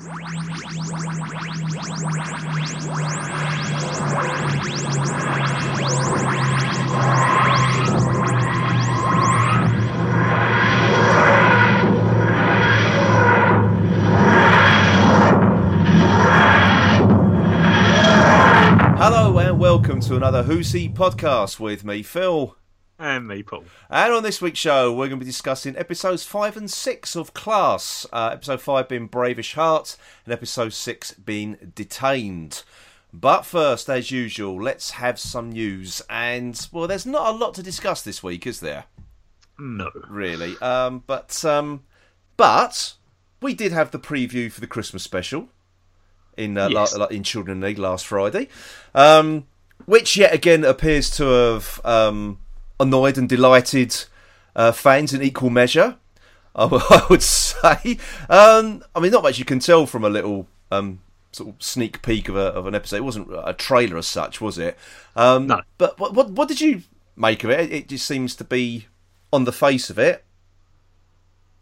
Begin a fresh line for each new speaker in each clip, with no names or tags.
Hello and welcome to another Who's He podcast with me, Phil.
And me, Paul.
And on this week's show, we're going to be discussing episodes 5 and 6 of Class. Uh, episode 5 being Brave-ish Heart, and episode 6 being Detained. But first, as usual, let's have some news. And, well, there's not a lot to discuss this week, is there?
No.
Really. Um, but, um, but, we did have the preview for the Christmas special in uh,
Yes.
la- in Children Need last Friday, um, which yet again appears to have um, annoyed and delighted uh, fans in equal measure. I w- I would say. Um, I mean, not much you can tell from a little um, sort of sneak peek of, a, of an episode. It wasn't a trailer as such, was it? Um,
No.
But what, what what did you make of it? It just seems to be, on the face of it,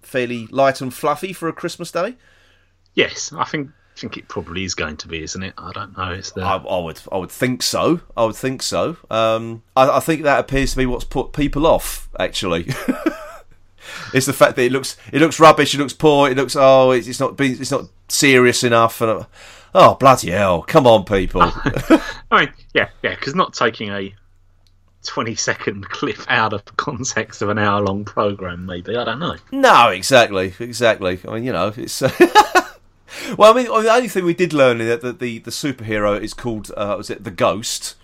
fairly light and fluffy for a Christmas day.
Yes, I think think it probably is going to be, isn't it? I don't know. It's there?
I, I would, I would think so. I would think so. Um, I, I think that appears to be what's put people off. Actually, it's the fact that it looks, it looks rubbish. It looks poor. It looks, oh, it's, it's not, it's not serious enough. And uh, oh, bloody hell! Come on, people.
I mean, yeah, yeah, because not taking a twenty-second clip out of the context of an hour-long program, maybe I don't know.
no, exactly, exactly. I mean, you know, it's. Well, I mean, the only thing we did learn is that the the, the superhero is called, uh, was it the Ghost?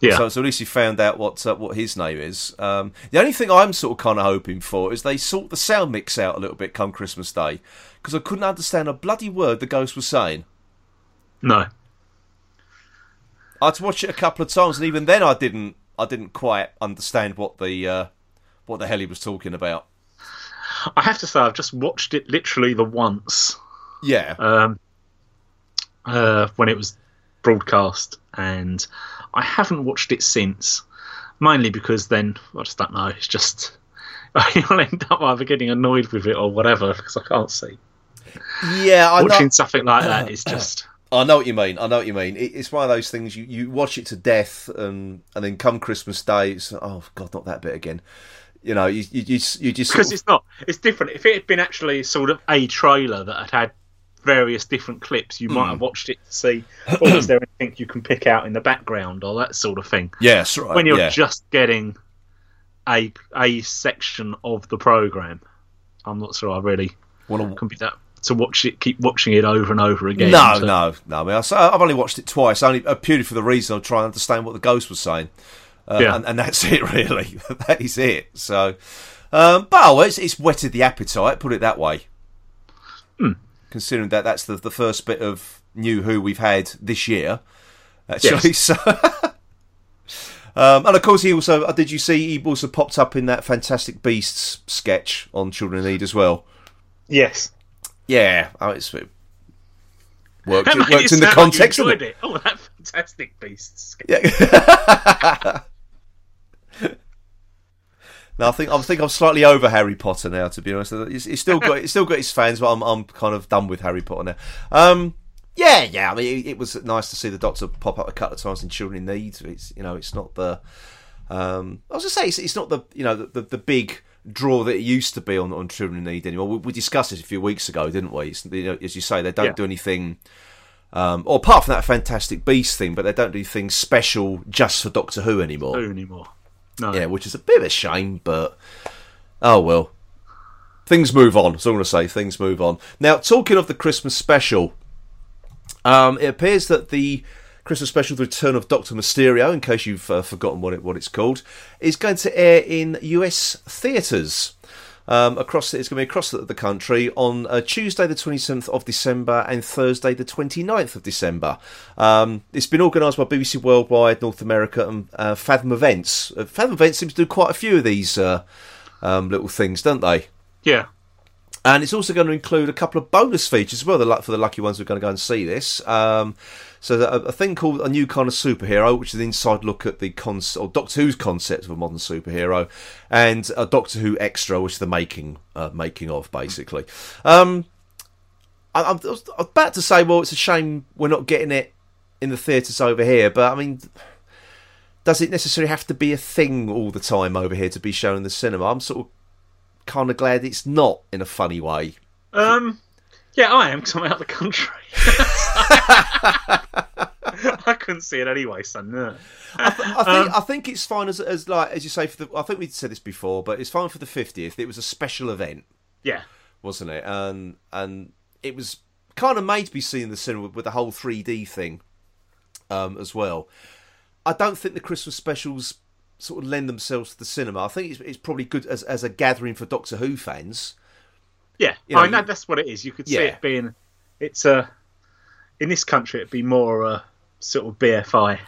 Yeah,
So, so at least you found out what uh, what his name is. Um, the only thing I'm sort of kind of hoping for is they sort the sound mix out a little bit come Christmas Day because I couldn't understand a bloody word the ghost was saying.
no,
I had to watch it a couple of times, and even then I didn't I didn't quite understand what the uh, what the hell he was talking about.
I have to say I've just watched it literally the once
Yeah,
um, uh, when it was broadcast, and I haven't watched it since. Mainly because then I just don't know. It's just I'll end up either getting annoyed with it or whatever because I can't see.
yeah, I know.
Watching something like that is just
I know what you mean. I know what you mean. It's one of those things you, you watch it to death, and and then come Christmas Day, it's oh god, not that bit again. You know, you you, you, you just
because
of-
it's not. It's different. If it had been actually sort of a trailer that had had various different clips, you might have watched it to see, oh, is there anything you can pick out in the background or that sort of thing.
yes, right.
When you're
yeah.
just getting a a section of the program, I'm not sure I really
Wanna-
can be that to watch it, keep watching it over and over again.
No,
So-
no, no. I mean, I've only watched it twice, only uh, purely for the reason of trying to understand what the ghost was saying. Uh,
Yeah.
and, and that's it, really. that is it. So, um, but oh, it's, it's whetted the appetite. Put it that way. Considering that that's the the first bit of new Who we've had this year, actually.
Yes.
So. Um, and of course, he also uh, did you see he also popped up in that Fantastic Beasts sketch on Children in Need as well.
Yes.
Yeah, oh, it's it worked, it worked in the
sound like
context. didn't
it. Oh, that fantastic beast.
Yeah. no, I think I think I'm slightly over Harry Potter now. To be honest, it's, it's still got it's still got its fans, but I'm I'm kind of done with Harry Potter now. Um, yeah, yeah. I mean, it, it was nice to see the Doctor pop up a couple of times in Children in Need. It's you know, it's not the. Um, I was gonna say it's, it's not the you know the, the, the big draw that it used to be on, on Children in Need anymore. We, we discussed this a few weeks ago, didn't we? It's, you know, as you say, they don't
Yeah.
do anything. Um, or apart from that Fantastic Beast thing, but they don't do things special just for Doctor Who anymore.
Who anymore? No.
Yeah, which is a bit of a shame, but oh well. Things move on. So I'm going to say. Things move on. Now, talking of the Christmas special, um, it appears that the Christmas special, The Return of Doctor Mysterio, in case you've uh, forgotten what it what it's called, is going to air in US theatres. Um, across it's going to be across the, the country on uh, Tuesday the 27th of December and Thursday the 29th of December. Um, it's been organised by BBC Worldwide, North America, and uh, Fathom Events. Uh, Fathom Events seems to do quite a few of these uh, um, little things, don't they?
Yeah.
And it's also going to include a couple of bonus features as well. The luck for the lucky ones who are going to go and see this. Um, so a, a thing called a new kind of superhero, which is an inside look at the con- or Doctor Who's concept of a modern superhero, and a Doctor Who extra, which is the making uh, making of basically. Um, I, I'm, I was about to say, well, it's a shame we're not getting it in the theatres over here, but I mean, does it necessarily have to be a thing all the time over here to be shown in the cinema? I'm sort of kind of glad it's not in a funny way.
Um, yeah, I am because I'm out of the country. I couldn't see it anyway, so no.
I, th- I think I think it's fine as as like as you say for the. I think we said this before, but it's fine for the fiftieth. It was a special event,
Yeah,
wasn't it? And and it was kind of made to be seen in the cinema with, the whole three D thing, um, as well. I don't think the Christmas specials sort of lend themselves to the cinema. I think it's, it's probably good as as a gathering for Doctor Who fans.
yeah.
You know,
I know that's what it is. You could see
Yeah.
it being. It's a. In this country, it'd be more a sort of BFI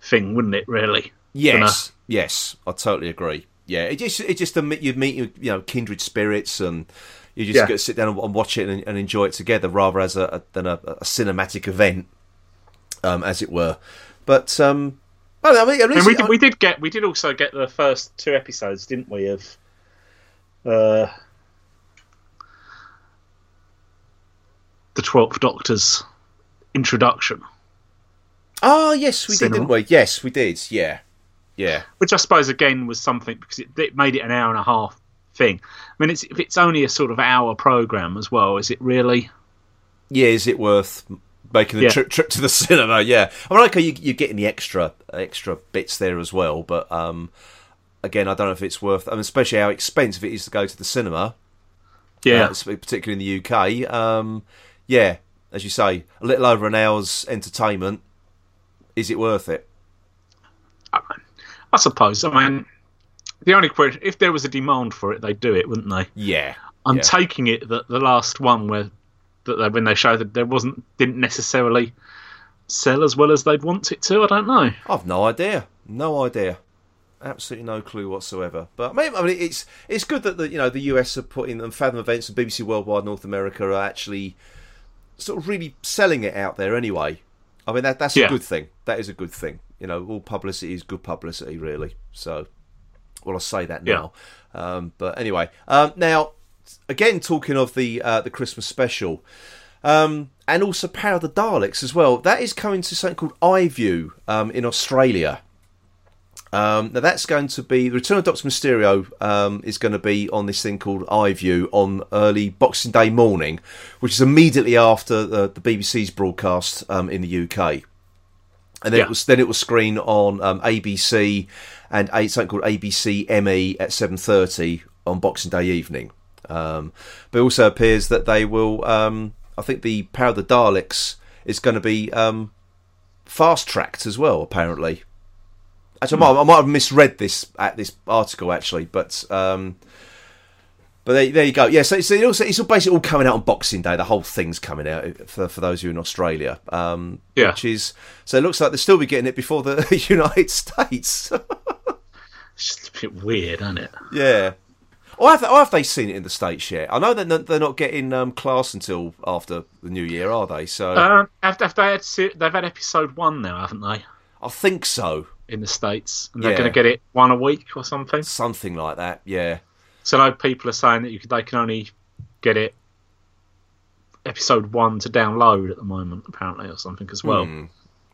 thing, wouldn't it? Really.
Yes, yes, I totally agree. Yeah, it just it just a, you meet you know kindred spirits and you just
Yeah.
get to sit down and, watch it and, and enjoy it together rather as a, than a, a cinematic event, um, as it were. But um, I know, I mean,
And we did, we did get we did also get the first two episodes, didn't we? Of uh, the Twelfth Doctor's introduction,
oh yes, we did,
Cinema.
didn't we? Yes, we did. Yeah, yeah,
which I suppose again was something because it, it made it an hour and a half thing. I mean, it's if it's only a sort of hour program as well, is it really?
yeah. Is it worth making the
Yeah.
trip trip to the cinema? Yeah, I mean, okay, you, you're getting the extra extra bits there as well, but um, again, I don't know if it's worth. I mean, especially how expensive it is to go to the cinema.
Yeah,
uh, particularly in the UK. Um, yeah, as you say, a little over an hour's entertainment. Is it worth it?
I suppose. I mean, the only question if there was a demand for it, they'd do it, wouldn't they?
Yeah,
I'm
Yeah.
taking it that the last one where that they, when they showed that there wasn't didn't necessarily sell as well as they'd want it to. I don't know.
I've no idea, no idea, absolutely no clue whatsoever. But I mean, it's it's good that the you know the US are putting and Fathom Events and BBC Worldwide North America are actually sort of really selling it out there anyway. I mean that that's a good thing. That is a good thing. You know, all publicity is good publicity, really. So, well, I say that now. Um, but anyway, um, now again, talking of the uh, the Christmas special, um, and also Power of the Daleks as well. That is coming to something called iView um, in Australia. Um, now that's going to be the Return of Doctor Mysterio um, is going to be on this thing called iView on early Boxing Day morning, which is immediately after the, the BBC's broadcast um, in the UK, and then
Yeah.
it was then it was screened on um, ABC and a, something called ABC ME at seven thirty on Boxing Day evening. Um, but it also appears that they will. Um, I think the Power of the Daleks is going to be um, fast tracked as well. Apparently, actually, I, might, I might have misread this at this article actually, but um, but there, there you go. Yeah, so, so it also, it's all basically all coming out on Boxing Day. The whole thing's coming out for for those of you in Australia. Um,
Yeah.
which is so it looks like they'll still be getting it before the United States.
It's just a bit weird, isn't it?
yeah. Or have, or have they seen it in the states yet? I know that they're, they're not getting um, class until after the new year, are they? So
Um, have, have they had they've had episode one now, haven't they?
I think so,
In the states, and they're
Yeah.
going to get it one a week or something.
something like that. Yeah.
So now people are saying that you could, they can only get it episode one to download at the moment, apparently, or something as well.
Hmm.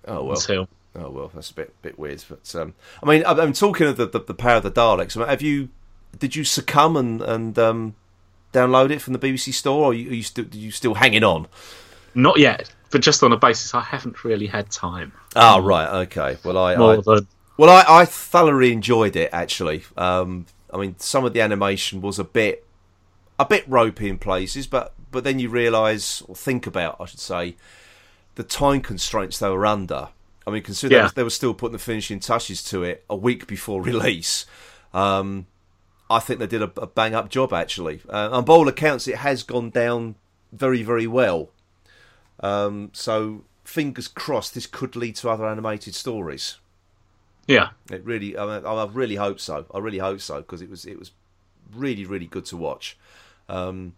Oh well.
Until
Oh well, that's a bit bit weird. But um, I mean, I'm, I'm talking of the, the the power of the Daleks. I mean, have you did you succumb and and um, download it from the BBC store, or are you, are you still are you still hanging on?
not yet, but just on a basis I haven't really had time.
Ah, right, okay. Well, I, I
than
well I, I thoroughly enjoyed it actually. Um, I mean, some of the animation was a bit a bit ropey in places, but but then you realise or think about, I should say, the time constraints they were under. I mean, consider
Yeah.
they were still putting the finishing touches to it a week before release. Um, I think they did a, a bang up job actually. Uh, on all accounts, it has gone down very very well. Um, so fingers crossed, this could lead to other animated stories.
yeah,
It really, I, mean, I really hope so. I really hope so because it was it was really really good to watch. Um,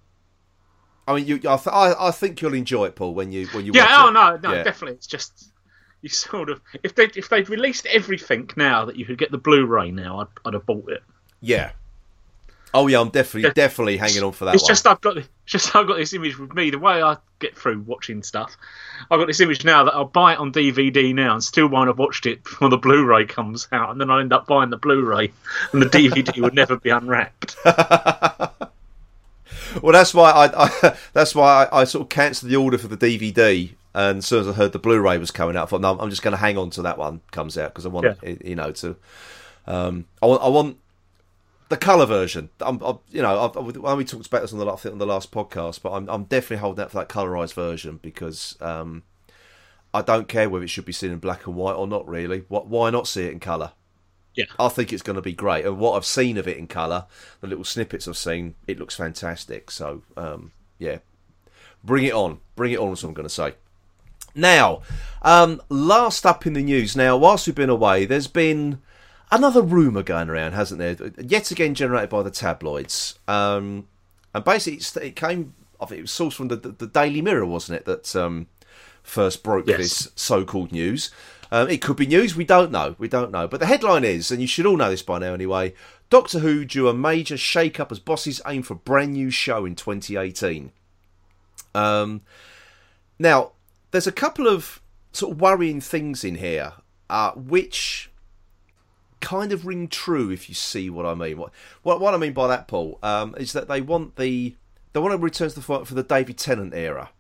I mean, you, I, th- I, I think you'll enjoy it, Paul, when you when you
yeah.
watch
Oh
it.
no, no,
Yeah.
definitely. It's just you sort of if they if they'd released everything now that you could get the Blu-ray now, I'd, I'd have bought it.
Yeah, Oh yeah, I'm definitely definitely hanging on for that.
It's
one.
just I've got it's just I've got this image with me. The way I get through watching stuff, I've got this image now that I'll buy it on DVD now and still won't have watched it before the Blu-ray comes out, and then I'll end up buying the Blu-ray, and the DVD would never be unwrapped.
well, that's why I, I that's why I, I, sort of cancelled the order for the DVD. And as soon as I heard the Blu-ray was coming out, I thought, no, I'm just going to hang on to that one comes out because I want, yeah. you know, to, um, I want, I want the color version. I'm, I'm you know, I've, I've, we talked about this on the, on the last podcast, but I'm, I'm definitely holding out for that colorized version because um, I don't care whether it should be seen in black and white or not. Really, what? Why not see it in color?
Yeah,
I think it's going to be great. And what I've seen of it in color, the little snippets I've seen, it looks fantastic. So um, yeah, bring it on, bring it on. Is what I'm going to say. Now, um, last up in the news. Now, whilst we've been away, there's been another rumour going around, hasn't there? Yet again generated by the tabloids. Um, and basically, it came, I think it was sourced from the, the, Daily Mirror, wasn't it, that um, first broke yes. this so called news. Um, it could be news, we don't know. We don't know. But the headline is, and you should all know this by now anyway Doctor Who due a major shake up as bosses aim for a brand new show in 2018. Um, now, there's a couple of sort of worrying things in here, uh, which kind of ring true if you see what I mean. What what, what I mean by that, Paul, um, is that they want the they want to return to the fight for the David Tennant era.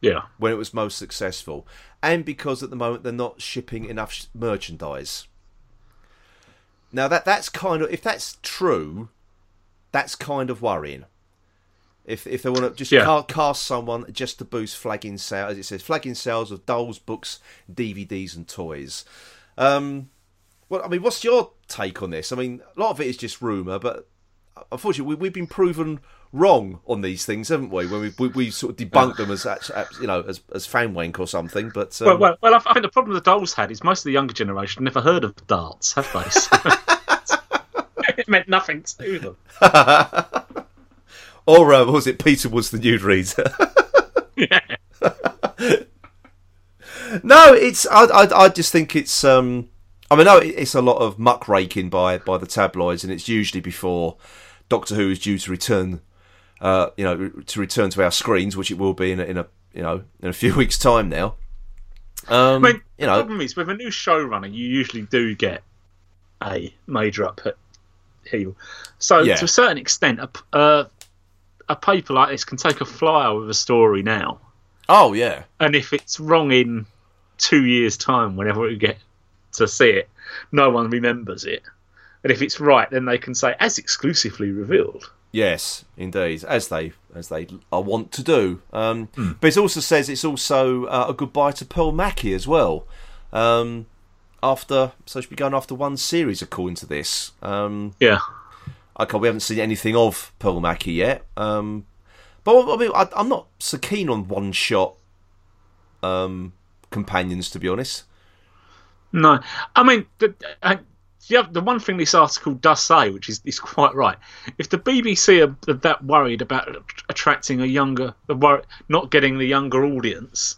Yeah,
when it was most successful, and because at the moment they're not shipping enough sh- merchandise. Now that that's kind of if that's true, that's kind of worrying. If if they want to just yeah. cast someone just to boost flagging sales, as it says, flagging sales of dolls, books, DVDs, and toys. Um, well, I mean, what's your take on this? I mean, a lot of it is just rumor, but unfortunately, we, have been proven wrong on these things, haven't we? When we we, we sort of debunked them as, as, you know as as fan wank or something. But
um... well, well, well, I think the problem the dolls had is most of the younger generation never heard of darts, have they? it meant nothing to them.
or uh, was it Peter was the nude reader?
yeah.
no, it's I, I I just think it's um I mean, no, it's a lot of muckraking by by the tabloids, and it's usually before Doctor Who is due to return. Uh, you know, to return to our screens, which it will be in a, in a you know in a few weeks' time now. Um, I mean, you know,
the problem is with a new showrunner, you usually do get a major upheaval. So yeah. to a certain extent, a, uh, a paper like this can take a flyer with a story now.
Oh yeah,
and if it's wrong in two years' time, whenever we get to see it, no one remembers it. And if it's right, then they can say as exclusively revealed.
Yes, indeed, as they as they are want to do. Um, mm. But it also says it's also uh, a goodbye to Pearl Mackie as well. Um, after so she'll be going after one series according to this. Um,
yeah.
Okay, we haven't seen anything of Pearl Mackie yet. Um, but I mean, I, am not so keen on one shot um, companions to be honest.
No, I mean the, uh, the, the one thing this article does say, which is, is quite right. If the BBC are, that worried about attracting a younger, not getting the younger audience,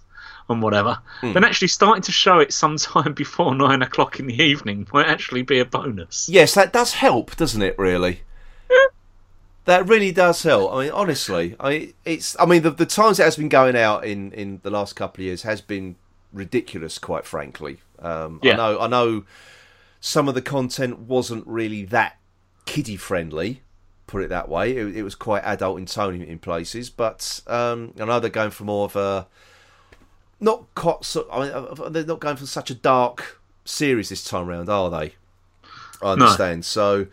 and whatever, mm. then actually starting to show it sometime before nine o'clock in the evening might actually be a bonus.
Yes, that does help, doesn't it? Really. That really does help. I mean, honestly, I it's. I mean, the the times it has been going out in in the last couple of years has been ridiculous, quite frankly. Um, yeah. I know, I know, some of the content wasn't really that kiddie friendly. Put it that way. It, it was quite adult in tone in, places, but um, I know they're going for more of a not cot. So, I mean, uh, they're not going for such a dark series this time around, are they? I understand. No. So,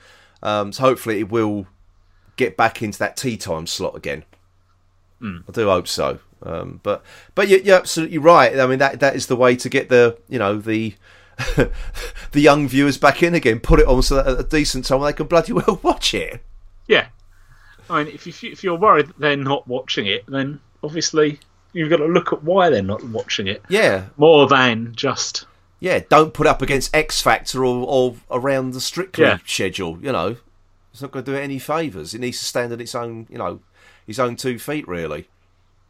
um, so hopefully it will get back into that tea time slot again.
Mm.
I do hope so. Um, but but you're, you're, absolutely right. I mean that that is the way to get the you know the the young viewers back in again. Put it on so that at a decent time they can bloody well watch it.
Yeah, I mean if you, if you're worried that they're not watching it, then obviously you've got to look at why they're not watching it.
Yeah,
more than just
yeah. Don't put up against X Factor or, or around the Strictly yeah. schedule. You know, it's not going to do it any favors. It needs to stand on its own. You know, its own two feet really.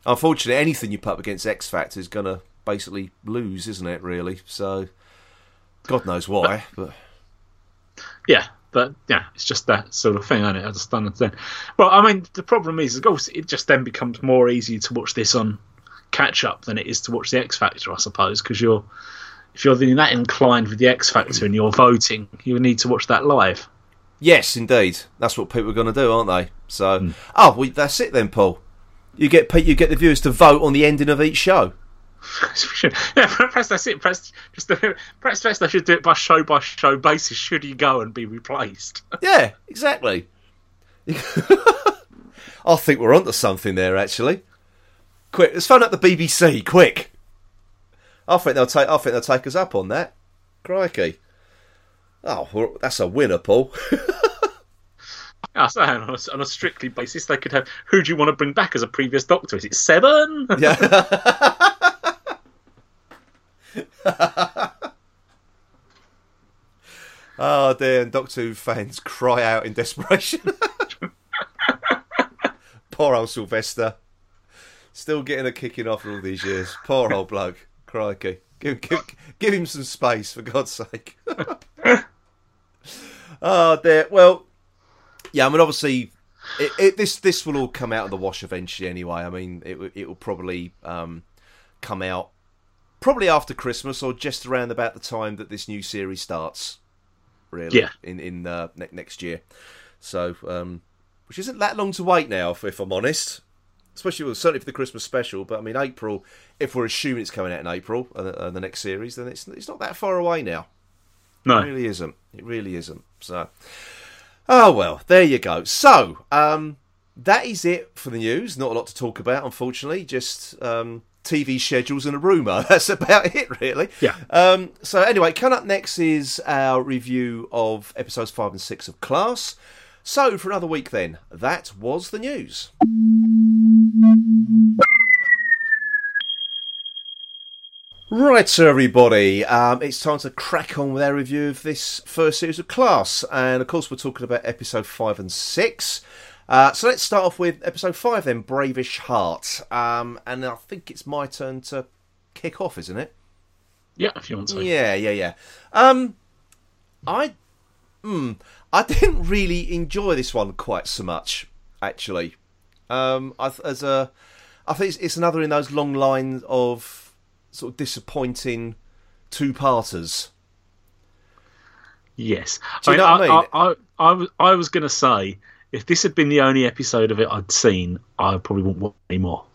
Unfortunately, anything you put up against X Factor is going to basically lose, isn't it? Really. So, God knows why, but
yeah. but yeah, it's just that sort of thing, isn't it? I just don't understand. Well, I mean, the problem is, of course, it just then becomes more easy to watch this on catch up than it is to watch the X Factor, I suppose, because you're if you're that inclined with the X Factor and you're voting, you need to watch that live.
Yes, indeed. That's what people are going to do, aren't they? So, mm. oh, well, that's it then, Paul. You get you get the viewers to vote on the ending of each show.
yeah, perhaps that's it. Perhaps just the, perhaps they should do it by show by show basis. Should he go and be replaced?
yeah, exactly. I think we're onto something there. Actually, quick, let's phone up the BBC. Quick. I think they'll take. I think they'll take us up on that. Crikey! Oh, well, that's a winner, Paul.
I say on a, on a strictly basis, they could have. Who do you want to bring back as a previous Doctor? Is it Seven? Yeah.
oh dear, and Doctor Who fans cry out in desperation. Poor old Sylvester. Still getting a kicking off all these years. Poor old bloke. Crikey. Give, give, give him some space, for God's sake. Oh dear. Well, yeah, I mean, obviously, it, it, this this will all come out of the wash eventually. Anyway, I mean, it it will probably um, come out probably after Christmas or just around about the time that this new series starts. Really,
yeah.
in in uh, ne- next year. So, um, which isn't that long to wait now, if, if I'm honest. Especially, well, certainly for the Christmas special. But I mean, April. If we're assuming it's coming out in April, uh, uh, the next series, then it's it's not that far away now.
No,
it really isn't. It really isn't. So, oh well, there you go. So, um, that is it for the news. Not a lot to talk about, unfortunately. Just um, TV schedules and a rumour. That's about it, really.
Yeah.
Um, so, anyway, coming up next is our review of episodes 5 and 6 of Class. So, for another week, then, that was the news. Right, everybody, um, it's time to crack on with our review of this first series of Class. And of course, we're talking about episode 5 and 6. Uh, so let's start off with episode five then, Brave-ish Heart. Um, and I think it's my turn to kick off, isn't it?
Yeah, if you want to.
Yeah, yeah, yeah. Um, I, mm, I didn't really enjoy this one quite so much, actually. Um, I, as a, I think it's, it's another in those long lines of sort of disappointing two-parters.
Yes,
I what I mean?
I, I, I, was, I was going to say if this had been the only episode of it I'd seen, I probably wouldn't watch anymore.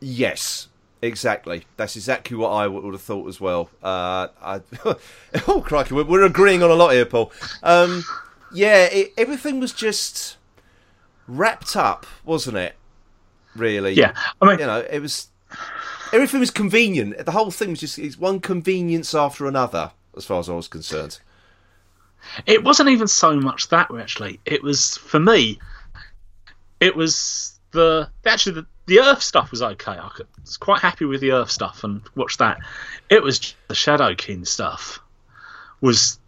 Yes, exactly. That's exactly what I would have thought as well. Uh, I, oh, crikey, we're, we're, agreeing on a lot here, Paul. Um, yeah, it, everything was just wrapped up, wasn't it? Really?
Yeah. I mean,
you know, it was everything was convenient. The whole thing was just it's one convenience after another, as far as I was concerned.
It wasn't even so much that actually. It was for me. It was the actually the, the Earth stuff was okay. I was quite happy with the Earth stuff and watched that. It was the Shadow King stuff was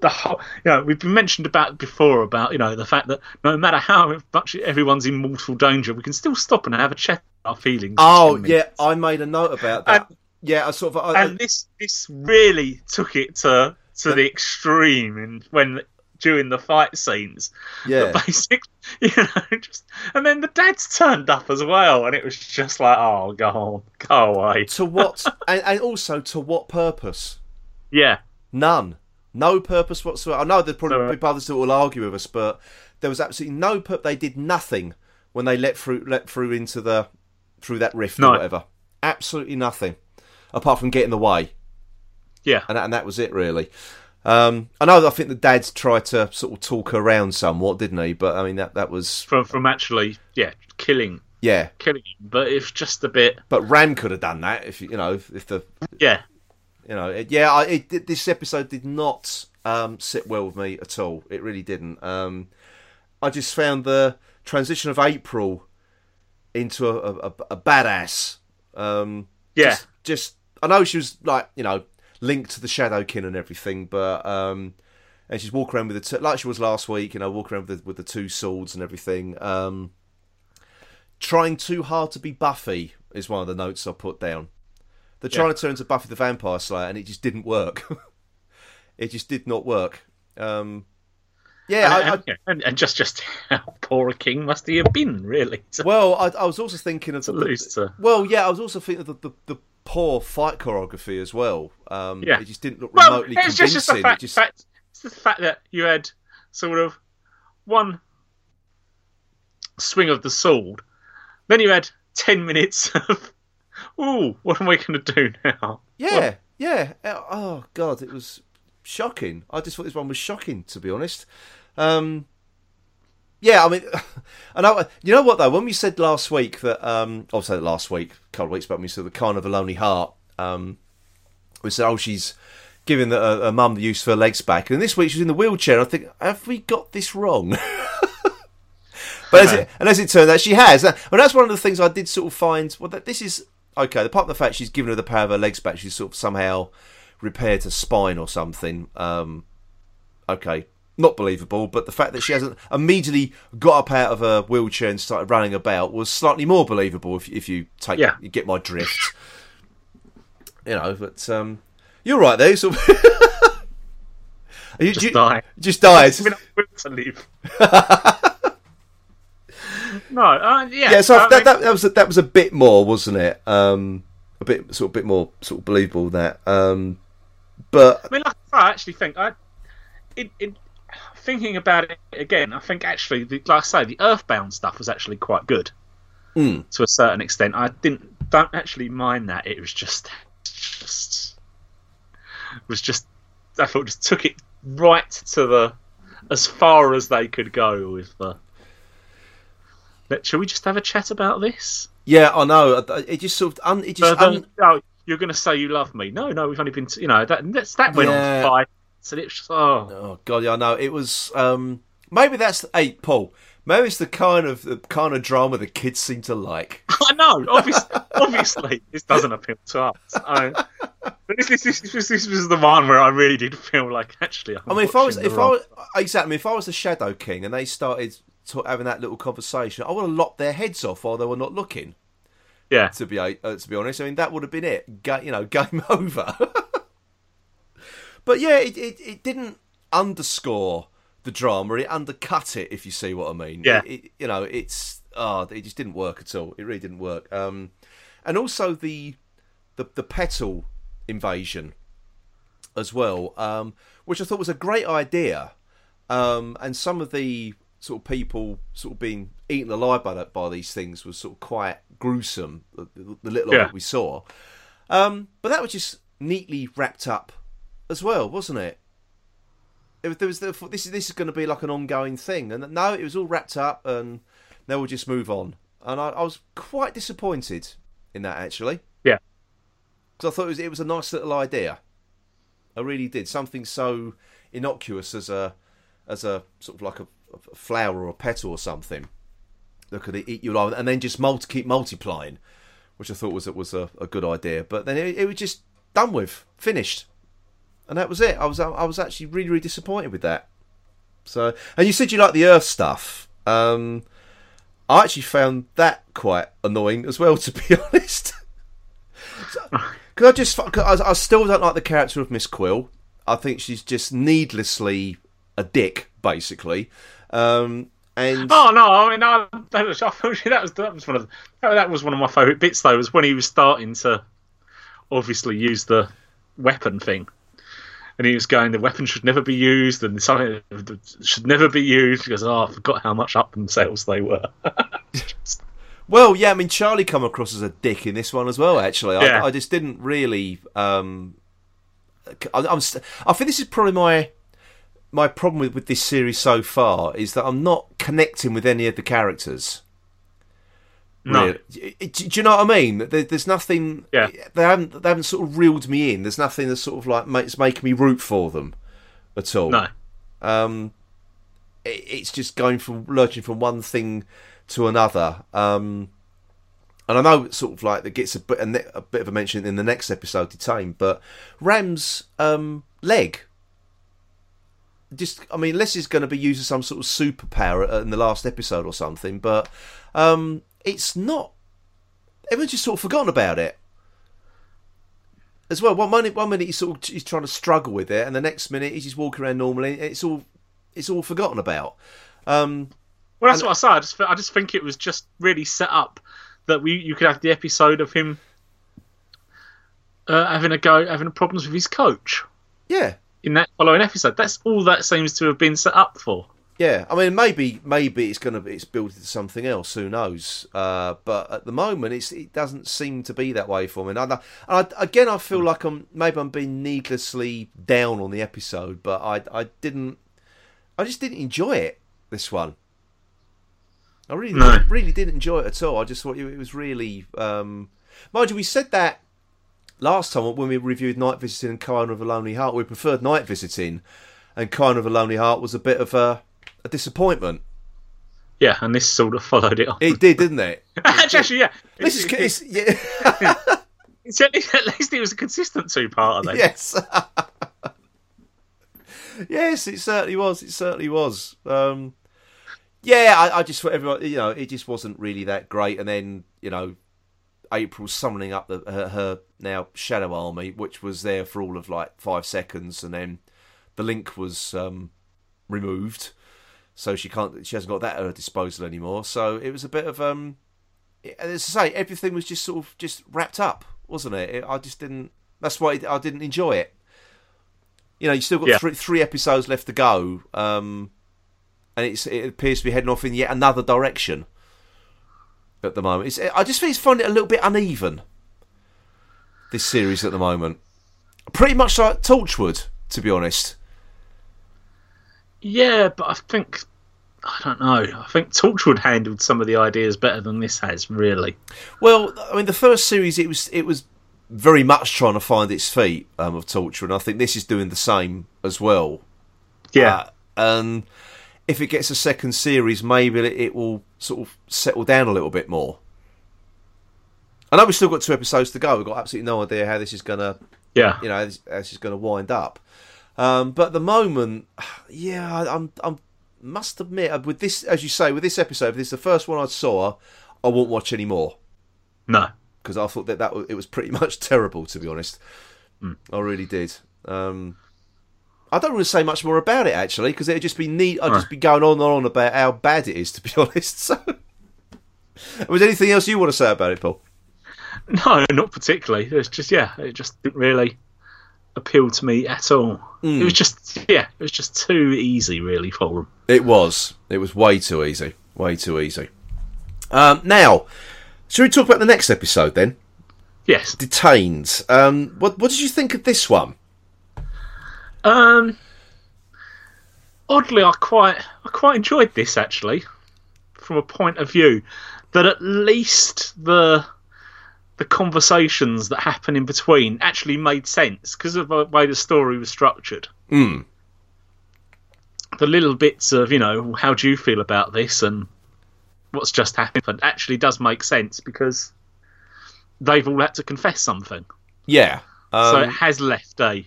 the whole. You know, we've been mentioned about before about you know the fact that no matter how much everyone's in mortal danger, we can still stop and have a chat our feelings.
Oh yeah, I made a note about that. And, yeah, I sort of. I,
and this this really took it to to the extreme and when during the fight scenes.
Yeah.
Basically, you know, just and then the dads turned up as well, and it was just like, oh, go on, go away.
To what? and, and, also to what purpose?
Yeah.
None. No purpose whatsoever. I know there'll probably be others that will argue with us, but there was absolutely no purpose. They did nothing when they let through let through into the through that rift no. or whatever. Absolutely nothing, apart from getting the way.
Yeah,
and and that was it really. Um, I know. I think the dads tried to sort of talk around somewhat, didn't he? But I mean, that that was
from from actually, yeah, killing,
yeah,
killing. Him. But it's just a bit.
But Ram could have done that if you know if the
yeah,
you know, it, yeah. It, it, this episode did not um, sit well with me at all. It really didn't. Um, I just found the transition of April into a, a, a badass. Um,
yeah,
just, just I know she was like you know linked to the Shadowkin and everything, but um, and she's walking around with the two, like she was last week, you know, walking around with the, with the two swords and everything. Um, trying too hard to be Buffy is one of the notes I put down. They're trying yeah. to turn into Buffy the Vampire Slayer, and it just didn't work. it just did not work. Um, Yeah,
and,
I-
and, and, and just just how poor a king must he have been, really, to,
Well, I, I was also thinking of the,
lose to.
Well, yeah, I was also thinking of the, the, the poor fight choreography as well. Um,
Yeah.
it just didn't look
Well,
remotely
it's just, just the
convincing.
fact,
it just,
fact, it's the fact that you had sort of one swing of the sword, then you had ten minutes of, ooh, what am I going to do now?
yeah, yeah. Oh god, it was shocking. I just thought this one was shocking, to be honest. Um, yeah, I mean, and I, you know what though? When we said last week that, um, I'll say last week, a couple of weeks back, when we said the kind of a lonely heart. Um, we said, oh, she's giving the, uh, her mum the use of her legs back, and this week she's in the wheelchair. And I think, have we got this wrong? But as it, and as it turned out, she has. And that's one of the things I did sort of find. Well, that this is okay. Apart from the fact she's given her the power of her legs back, she's sort of somehow repaired her spine or something. Um, okay, not believable. But the fact that she hasn't immediately got up out of her wheelchair and started running about was slightly more believable. If, if you take,
Yeah.
you get my drift. You know, but um, you're right there. Of you,
Just
you-
die.
Just.
We're to leave. no, uh, yeah.
yeah, so that,
mean-
that that was a, that was a bit more, wasn't it? Um, a bit sort of bit more sort of believable that. Um, but
I mean, like I actually think I, it, it, thinking about it again, I think actually, the, like I say, the Earthbound stuff was actually quite good
Mm.
to a certain extent. I didn't don't actually mind that. It was just, just was just. I thought just took it right to the as far as they could go with the. Let, shall we just have a chat about this?
yeah, I know it just sort of un, it just
Uh,
un,
no, you're going to say you love me. No, no, we've only been, to, you know, that that's, that went
Yeah.
on for five. So it was just, oh,
oh god, yeah, I know it was. Um, maybe that's hey Paul. Maybe it's the kind of the kind of drama the kids seem to like.
I know. Obviously, obviously, this doesn't appeal to us. I, but this, this, this, this, was the one where I really did feel like actually. I'm
I mean, if I was, if
the
I was, exactly, if I was the Shadow King and they started to, having that little conversation, I would have lopped their heads off while they were not looking.
yeah,
To be uh, to be honest, I mean that would have been it. Ga- you know, game over. but yeah, it, it it didn't underscore the drama; it undercut it. If you see what I mean.
Yeah.
It, it- you know, it's oh, it just didn't work at all. It really didn't work. Um, and also the the the petal invasion as well, um, which I thought was a great idea. Um, and some of the sort of people sort of being eaten alive by that by these things was sort of quite gruesome. The, the, the little
Yeah.
of it we saw, um, but that was just neatly wrapped up as well, wasn't it? It there was the, this is this is going to be like an ongoing thing, and no, it was all wrapped up, and now we'll just move on. And I, I was quite disappointed in that actually,
yeah,
because I thought it was it was a nice little idea. I really did something so innocuous as a as a sort of like a, a flower or a petal or something that could eat you alive, and then just multi, keep multiplying, which I thought was was a, a good idea. But then it, it was just done with, finished, and that was it. I was I was actually really really disappointed with that. So, and you said you like the Earth stuff. Um, I actually found that quite annoying as well, to be honest. Because I just, cause I, I still don't like the character of Miss Quill. I think she's just needlessly a dick, basically. Um, and
Oh no! I mean, I, that was, that was that was one of the, that was one of my favourite bits though. Was when he was starting to obviously use the weapon thing, and he was going, "The weapon should never be used, and something should never be used." Because oh, I forgot how much up themselves they were.
well, yeah, I mean Charlie come across as a dick in this one as well. Actually,
Yeah.
I, I just didn't really. Um, I, I'm, st- I think this is probably my my problem with, with this series so far is that I'm not connecting with any of the characters.
No,
Really. Do, do you know what I mean? There, there's nothing.
Yeah.
They haven't. They haven't sort of reeled me in. There's nothing that sort of like makes making me root for them at all.
no,
Um, it, it's just going from lurching from one thing to another. Um, and I know it's sort of like that gets a bit a, ne- a bit of a mention in the next episode, detained. But Ram's um, leg. Just, I mean, unless he's going to be using some sort of superpower in the last episode or something, but um, it's not. Everyone's just sort of forgotten about it as well. One minute, one minute he's sort of he's trying to struggle with it, and the next minute he's just walking around normally. It's all it's all forgotten about. Um,
Well, that's what I say. I just, I just think it was just really set up that we you could have the episode of him uh, having a go, having problems with his coach
yeah,
in that following episode. That's all that seems to have been set up for.
Yeah, I mean, maybe maybe it's gonna be it's built into something else. Who knows? Uh, but at the moment, it's it doesn't seem to be that way for me. And, I, and I, again, I feel like I'm maybe I'm being needlessly down on the episode, but I I didn't I just didn't enjoy it. This one, I really
No.
really didn't enjoy it at all. I just thought it was really. Um, mind you, we said that last time when we reviewed Nightvisiting and Kind of a Lonely Heart. We preferred Nightvisiting, and Kind of a Lonely Heart was a bit of a a disappointment.
Yeah, and this sort of followed it on.
It did, didn't it?
Actually, yeah.
This is
It's-
it's, yeah,
it's at least, at least it was a consistent two part of it.
yes, yes, it certainly was. It certainly was. Um, yeah, I, I just thought everyone, you know, it just wasn't really that great. And then you know, April summoning up the, her, her now shadow army, which was there for all of like five seconds, and then the link was um, removed, so she can't, she hasn't got that at her disposal anymore. So it was a bit of um, as I say, everything was just sort of just wrapped up, wasn't it? it I just didn't. That's why I didn't enjoy it. You know, you still got
Yeah.
three, three episodes left to go, um, and it's, it appears to be heading off in yet another direction at the moment. It's, I just think it's finding it a little bit uneven. This series at the moment, pretty much like Torchwood, to be honest.
Yeah, but I think I don't know. I think Torchwood handled some of the ideas better than this has, really.
Well, I mean, the first series it was it was very much trying to find its feet um, of Torchwood, and I think this is doing the same as well.
Yeah,
Uh, and if it gets a second series, maybe it- it will sort of settle down a little bit more. I know we've still got two episodes to go. We've got absolutely no idea how this is gonna,
yeah,
you know, how this, how this is gonna wind up. Um, but at the moment, yeah, I- I'm, I'm must admit, uh, with this, as you say, with this episode, if this is the first one I saw, I won't watch any more
no,
because I thought that that it was pretty much terrible, to be honest. I really did. Um, I don't want to say much more about it actually, because it'd just be neat. I'd just be going on and on about how bad it is, to be honest. So, was there anything else you want to say about it, Paul?
no, not particularly. It's just yeah, it just didn't really appeal to me at all. It was just yeah, it was just too easy, really, for them.
It was. It was way too easy. Way too easy. Um, now, should we talk about the next episode then?
Yes.
Detained. Um, what What did you think of this one?
Um. Oddly, I quite I quite enjoyed this actually, from a point of view that at least the the conversations that happen in between actually made sense because of the way the story was structured.
Mm.
The little bits of you know how do you feel about this and what's just happened actually does make sense because they've all had to confess something.
Yeah. Um,
so it has left a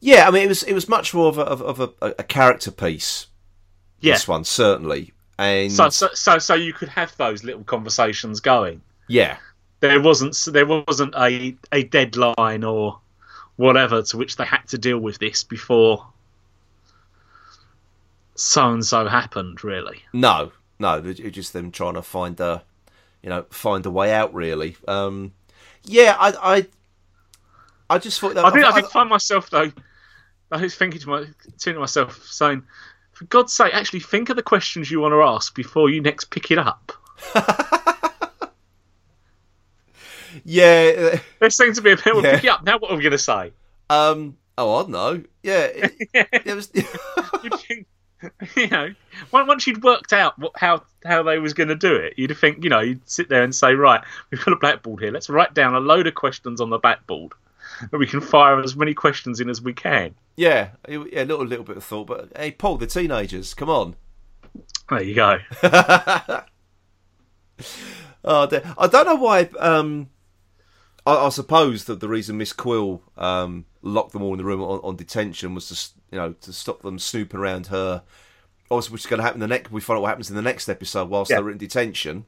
Yeah, I mean, it was it was much more of a of, of a, a character piece.
yeah.
This one certainly, and
So, so so so you could have those little conversations going.
yeah,
There wasn't there wasn't a a deadline or whatever to which they had to deal with this before so and so happened. Really,
no, no, it was just them trying to find a, you know, find a way out. Really, um, yeah, I, I, I just thought that
I think I, did find myself though. I was thinking to my to myself saying, for God's sake, actually think of the questions you want to ask before you next pick it up.
yeah,
There seems to be a bit. Well,
Yeah.
pick it up now. What are we going to say?
um, oh, I don't know, yeah, it, it was,
you know, once you'd worked out what, how how they was going to do it, you'd think, you know, you'd sit there and say, right, we've got a blackboard here. Let's write down a load of questions on the blackboard, and we can fire as many questions in as we can.
yeah, yeah, a little little bit of thought, but hey, Paul, the teenagers, come on.
There you go.
Oh, dear. I don't know why. Um, I, I suppose that the reason Miss Quill um, locked them all in the room on, on detention was to, you know, to stop them snooping around her. Obviously, which is going to happen the next. We find out what happens in the next episode whilst
Yeah.
they're in detention.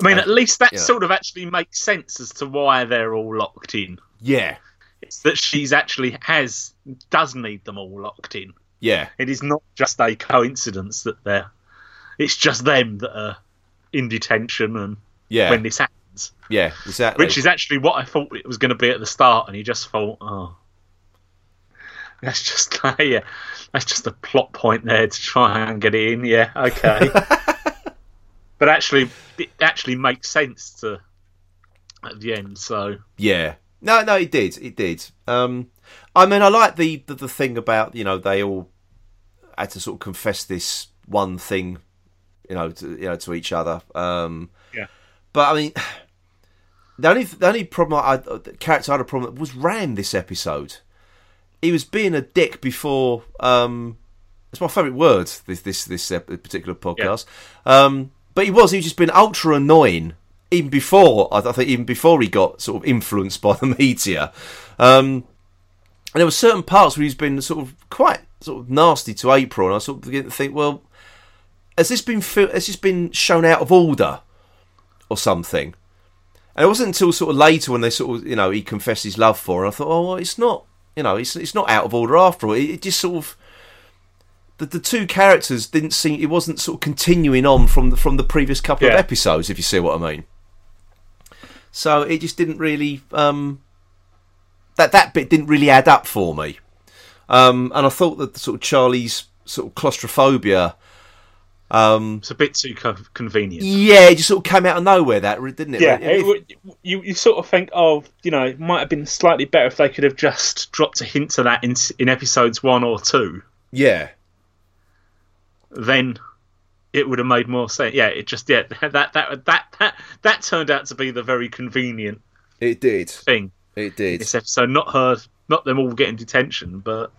I mean, at least that
yeah.
sort of actually makes sense as to why they're all locked in.
Yeah,
It's that she's actually has does need them all locked in.
Yeah,
It is not just a coincidence that they're. It's just them that are in detention and
yeah,
when this happens,
yeah, exactly.
which is actually what I thought it was going to be at the start, and you just thought, oh, that's just yeah, that's just a plot point there to try and get in. Yeah, okay. but actually, it actually makes sense to at the end. So
Yeah. No, no, it did. It did. Um, I mean, I like the, the the thing about you know they all had to sort of confess this one thing, you know, to, you know, to each other. Um,
Yeah.
But I mean, the only the only problem I the character I had a problem with was Ram this episode. He was being a dick before. Um, it's my favourite word. This this this particular podcast. Um, but he was. He was just been ultra annoying even before. I I think even before he got sort of influenced by the media. Um, and there were certain parts where he's been sort of quite sort of nasty to April, and I sort of begin to think, well, has this been has this been shown out of order or something? And it wasn't until sort of later when they sort of you know he confessed his love for, her, and I thought, oh, well, it's not you know it's it's not out of order after all. It, it just sort of the, the two characters didn't seem it wasn't sort of continuing on from the from the previous couple of episodes, if you see what I mean. So it just didn't really um, that that bit didn't really add up for me. Um, and I thought that the sort of Charlie's sort of claustrophobia, um,
it's a bit too co- convenient.
yeah, it just sort of came out of nowhere. That didn't it?
Yeah,
If-
it would- you you sort of think, oh, you know, it might have been slightly better if they could have just dropped a hint of that in in episodes one or two.
yeah,
Then it would have made more sense. Yeah, it just yeah that that that that that turned out to be the very convenient
it did.
thing
It did.
this episode. Not her, not them all getting detention, but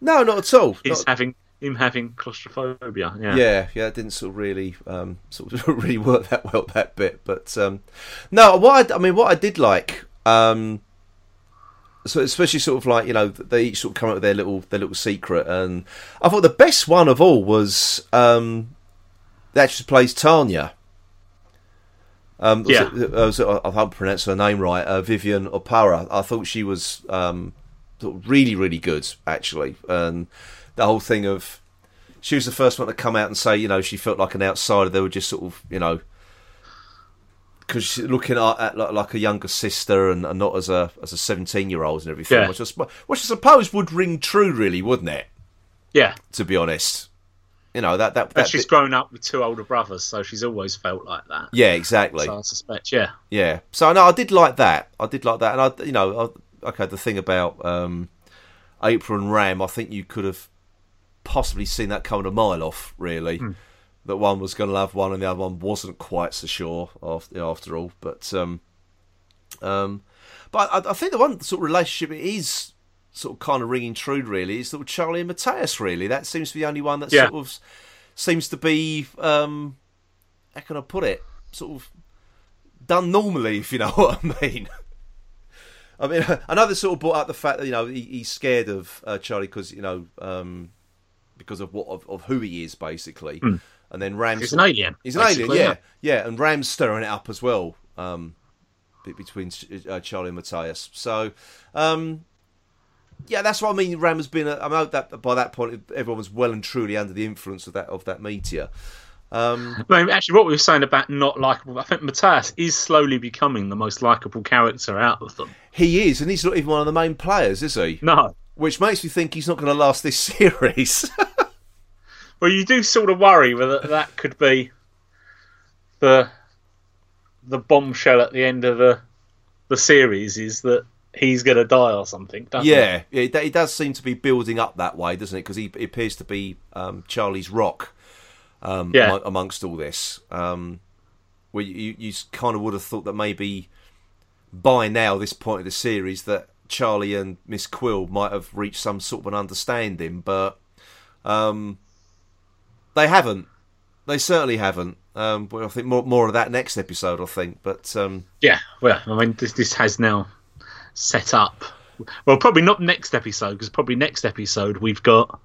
No, not at all.
it's
Not-
having him having claustrophobia. Yeah,
yeah, yeah, it didn't sort of really, um, sort of really work that well that bit. But um, no, what I, I mean, what I did like, um, so especially sort of like you know they each sort of come up with their little their little secret, and I thought the best one of all was um, the actress plays Tanya. Um,
Yeah.
was it- I I pronounced her name right. Uh, Vivian Oparah. I thought she was um, really, really good actually, and the whole thing of she was the first one to come out and say, you know, she felt like an outsider. They were just sort of, you know, because she's looking at, at like, like a younger sister and, and not as a as a seventeen year old and everything,
Yeah.
which I, which I suppose would ring true, really, wouldn't it?
yeah.
To be honest, you know that that, that
she's
bit-
grown up with two older brothers, so she's always felt like that.
yeah, exactly.
So I suspect, yeah,
Yeah. So I no, I did like that. I did like that, and I, you know, I, okay. The thing about um, April and Ram, I think you could have possibly seen that coming a mile off. Really, that one was going to love one, and the other one wasn't quite so sure after after all. But um, um, but I, I think the one sort of relationship it is sort of kind of ringing true. Really, is that of Charlie and Matthias. Really, that seems to be the only one that
Yeah.
sort of seems to be. Um, how can I put it? Sort of done normally, if you know what I mean. I mean, I know they sort of brought up the fact that you know he, he's scared of uh, Charlie because you know um, because of what of, of who he is basically, and then Rams
he's an alien.
He's an alien,
basically,
yeah, yeah, and Ram's stirring it up as well um, between uh, Charlie and Matthias. So, um, yeah, that's what I mean. Ram has been. I know that by that point everyone was well and truly under the influence of that of that meteor. Um,
I mean, actually, what we were saying about not likable, I think Matthias is slowly becoming the most likable character out of them.
he is, and he's not even one of the main players, is he?
No.
Which makes me think he's not going to last this series.
Well, you do sort of worry whether that could be the the bombshell at the end of the the series is that he's going to die or something.
Yeah, it, it does seem to be building up that way, doesn't it? Because he, appears to be um, Charlie's rock um,
Yeah.
amo- amongst all this. Um, where you, you kind of would have thought that maybe by now, this point of the series, that Charlie and Miss Quill might have reached some sort of an understanding, but um, they haven't. They certainly haven't. Um, but I think more more of that next episode. I think, but um,
Yeah, well, I mean, this, this has now set up. Well, probably not next episode because probably next episode we've got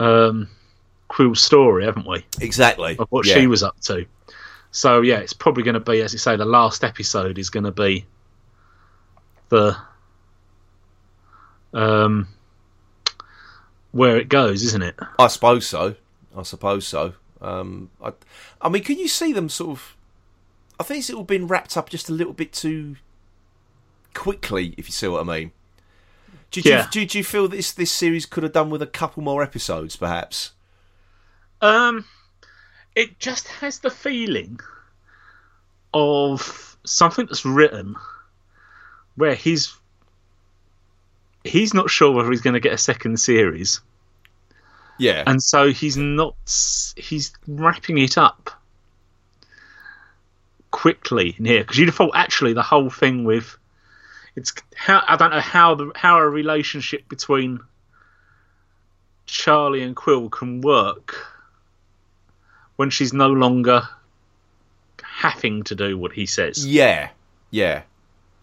um, Quill's story, haven't we,
exactly
of what
yeah.
she was up to. So yeah, it's probably going to be, as you say, the last episode is going to be the um, where it goes, isn't it?
I suppose so. I suppose so. Um, I, I mean, can you see them sort of? I think it's all been wrapped up just a little bit too quickly, if you see what I mean. Do, you-
Yeah.
do, do you feel this this series could have done with a couple more episodes, perhaps?
Um, it just has the feeling of something that's written where he's he's not sure whether he's going to get a second series,
Yeah,
and so he's not he's wrapping it up quickly in here because you'd have thought actually the whole thing with it's how I don't know how the how a relationship between Charlie and Quill can work when she's no longer having to do what he says.
yeah, yeah.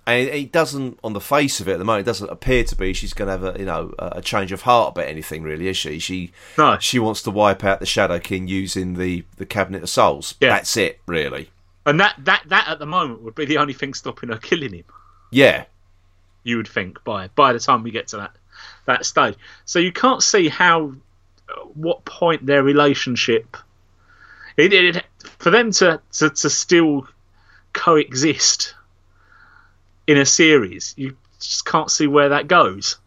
And it, it doesn't, on the face of it, at the moment, it doesn't appear to be she's going to have a you know a a change of heart about anything, really, is she? She
No,
she wants to wipe out the Shadowkin using the the Cabinet of Souls.
Yeah.
That's it, really.
and that that that at the moment would be the only thing stopping her killing him.
Yeah,
you would think by by the time we get to that that stage. So you can't see how uh, what point their relationship it, it, it- for them to, to to still coexist in a series. You just can't see where that goes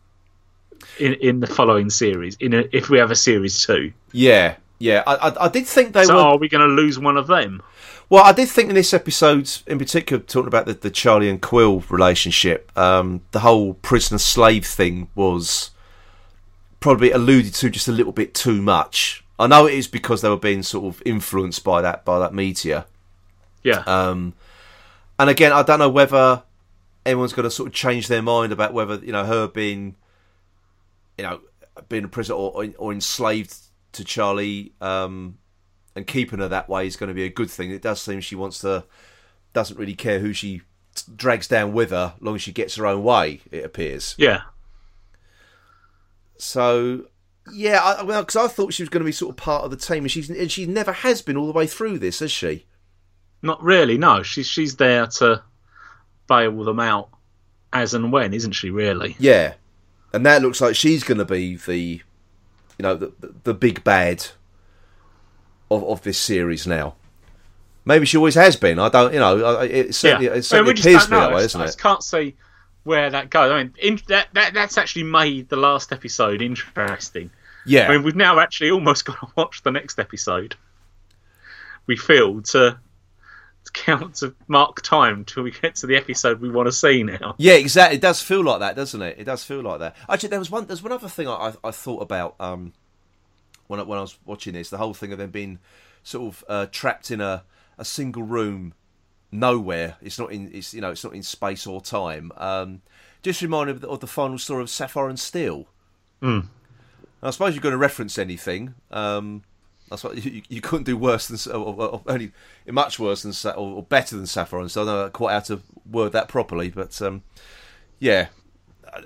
in in the following series. In a, if we have a series two,
yeah, yeah. I I, I did think they
so
were.
are we going to lose one of them?
Well, I did think in this episode, in particular, talking about the, the Charlie and Quill relationship, um, the whole prisoner slave thing was probably alluded to just a little bit too much. I know it is because they were being sort of influenced by that by that meteor.
Yeah,
Um, and again, I don't know whether anyone's going to sort of change their mind about whether you know her being, you know, being a prisoner or, or enslaved to Charlie um, and keeping her that way is going to be a good thing. It does seem she wants to, doesn't really care who she drags down with her, as long as she gets her own way. It appears.
yeah.
So. Yeah, I, well, because I thought she was going to be sort of part of the team, and she's and she never has been all the way through this, has she?
Not really. No, she's she's there to bail them out as and when, isn't she? Really?
Yeah, and that looks like she's going to be the, you know, the, the big bad of of this series now. Maybe she always has been. I don't, you know, it certainly, it certainly
we just
appears to be that way,
I
isn't
just
it?
I can't see where that goes. I mean, in, that, that that's actually made the last episode interesting.
Yeah,
I mean, we've now actually almost got to watch the next episode. We feel to count to mark time till we get to the episode we want to see now.
yeah, exactly. It does feel like that, doesn't it? It does feel like that. Actually, there was one. There's one other thing I, I, I thought about um, when I, when I was watching this. The whole thing of them being sort of uh, trapped in a, a single room, nowhere. It's not in. It's you know. It's not in space or time. Um, just reminded of the, of the final story of Sapphire and Steel.
Mm.
I suppose you're going to reference anything. Um, I suppose you, you couldn't do worse than or, or, or only much worse than or, or better than Saffron. So I don't know quite how to word that properly, but um, yeah,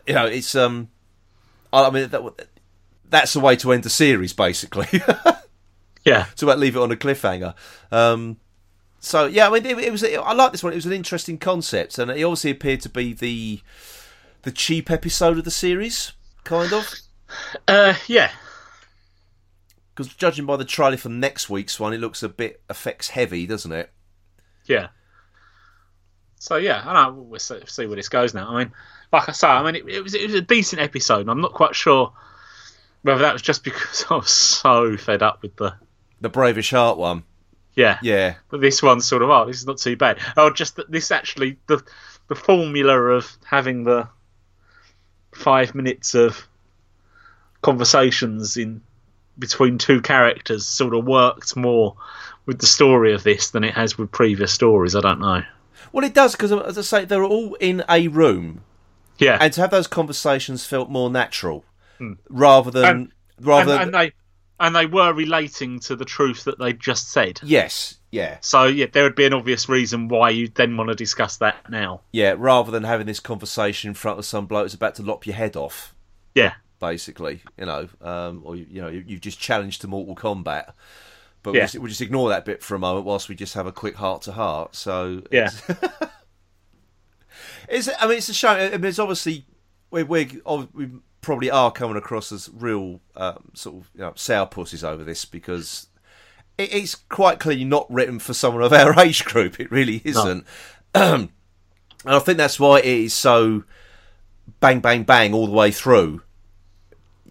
you know, it's um, I I mean that, that's the way to end the series, basically.
Yeah,
to about leave it on a cliffhanger. Um, so yeah, I mean, it, it was. I like this one. It was an interesting concept, and it obviously appeared to be the the cheap episode of the series, kind of.
uh, yeah,
Because judging by the trailer for next week's one, it looks a bit effects heavy, doesn't it?
yeah. So yeah, I know we'll see, see where this goes now. I mean, like I say, I mean, it, it was it was a decent episode. and I'm not quite sure whether that was just because I was so fed up with the
The Brave-ish Heart one.
yeah
Yeah,
But this one's sort of oh, this is not too bad. Oh, just that this actually the the formula of having the five minutes of conversations in between two characters sort of worked more with the story of this than it has with previous stories. I don't know.
well, it does because, as I say, they're all in a room,
Yeah,
and to have those conversations felt more natural, hmm. rather than
And-
rather.
and, and they and they were relating to the truth that they just said.
yes, yeah,
So yeah, there would be an obvious reason why you'd then want to discuss that now.
yeah. Rather than having this conversation in front of some bloke who's about to lop your head off.
Yeah,
basically, you know, um, or you, know, you, you've just challenged to Mortal Kombat. But
Yeah.
we'll, just, we'll just ignore that bit for a moment whilst we just have a quick heart to heart. So
yeah,
it's, I mean, it's a shame. I mean, it's obviously we we oh, we probably are coming across as real um, sort of you know, sourpusses over this because it, it's quite clearly not written for someone of our age group. It really isn't. and I think that's why it is so bang, bang, bang all the way through.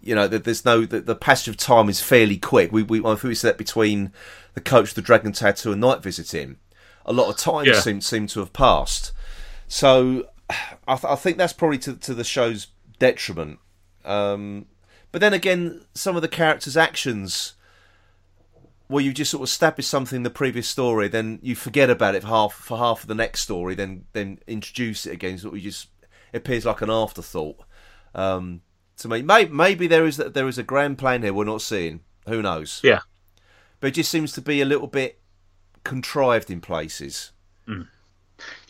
You know, that there's no the, the passage of time is fairly quick. We we I think we said that between the coach, the dragon tattoo, and Nightvisiting, a lot of time
Yeah.
to have passed. So I, th- I think that's probably to to the show's detriment. Um, but then again, some of the characters' actions, where you just sort of establish something in the previous story, then you forget about it for half for half of the next story, then then introduce it again. So it just appears like an afterthought. Um, to me, maybe, maybe there is there is a grand plan here we're not seeing. Who knows?
Yeah.
But it just seems to be a little bit contrived in places. Hmm.